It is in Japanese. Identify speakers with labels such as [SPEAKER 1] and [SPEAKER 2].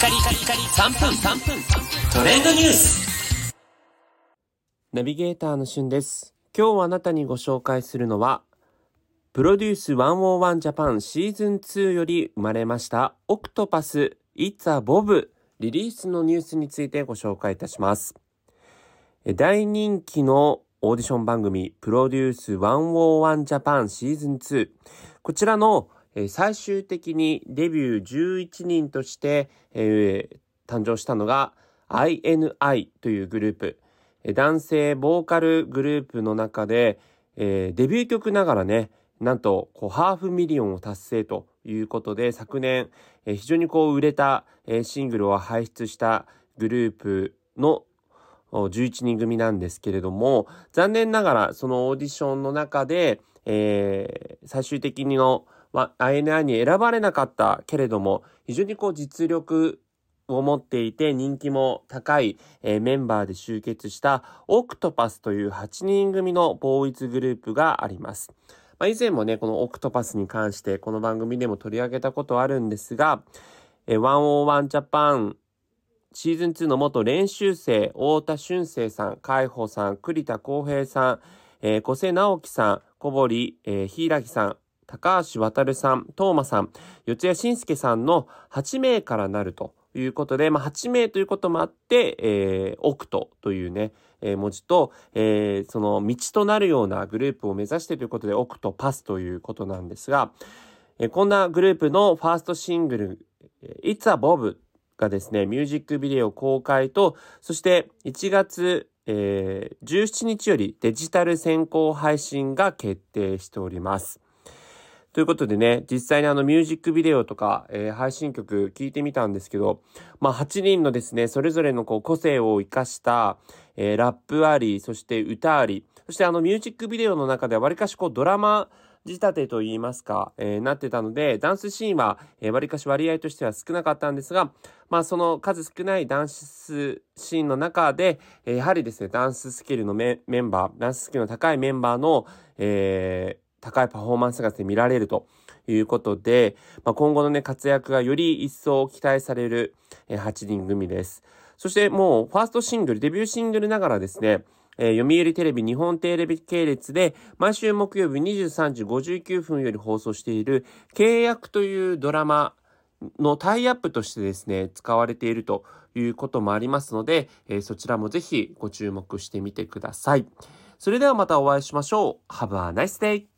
[SPEAKER 1] カリカリカリ3分3分トレンドニュース
[SPEAKER 2] ナビゲーターのしゅんです。今日あなたにご紹介するのは、プロデュース101ジャパンシーズン2より生まれましたオクトパス It's a Bob リリースのニュースについてご紹介いたします。大人気のオーディション番組プロデュース101ジャパンシーズン2。こちらの最終的にデビュー11人として、えー誕生したのが INI というグループ。男性ボーカルグループの中で、えーデビュー曲ながらね、なんとこうハーフミリオンを達成ということで昨年、えー非常にこう売れた、えーシングルを輩出したグループの11人組なんですけれども残念ながらそのオーディションの中で、えー最終的にの、ま、INI に選ばれなかったけれども非常にこう実力を持っていて人気も高い、えーメンバーで集結したオクトパスという8人組のボーイズグループがあります。まあ、以前もね、このオクトパスに関してこの番組でも取り上げたことあるんですが、えー101ジャパンシーズン2の元練習生、太田俊生さん、海保さん、栗田浩平さん、えー、小瀬直樹さん、小堀、えー、柊さん、高橋渡さん、東馬さん、四谷慎介さんの8名からなるということで、まあ、8名ということもあって、えー、オクトというね、えー文字と、えーその道となるようなグループを目指してということで、オクトパスということなんですが、えーこんなグループのファーストシングル、It's a Bob がですね、ミュージックビデオ公開と、そして1月、えー17日よりデジタル先行配信が決定しております。ということでね、実際にあのミュージックビデオとか、えー配信曲聞いてみたんですけど、まあ8人のですね、それぞれのこう個性を生かした、えーラップあり、そして歌あり、そしてあのミュージックビデオの中ではわりかしこうドラマ仕立てといいますか、えーなってたので、ダンスシーンは、えー、わりかし割合としては少なかったんですが、まあその数少ないダンスシーンの中で、えーやはりですね、ダンススキルのメンバー、ダンススキルの高いメンバーの、えー高いパフォーマンスが見られるということで、まあ、今後のね、活躍がより一層期待される、8人組です。そしてもう、ファーストシングル、デビューシングルながらですね、えー読売テレビ、日本テレビ系列で、毎週木曜日23時59分より放送している、契約というドラマのタイアップとしてですね、使われているということもありますので、えーそちらもぜひご注目してみてください。それではまたお会いしましょう。Have a nice day!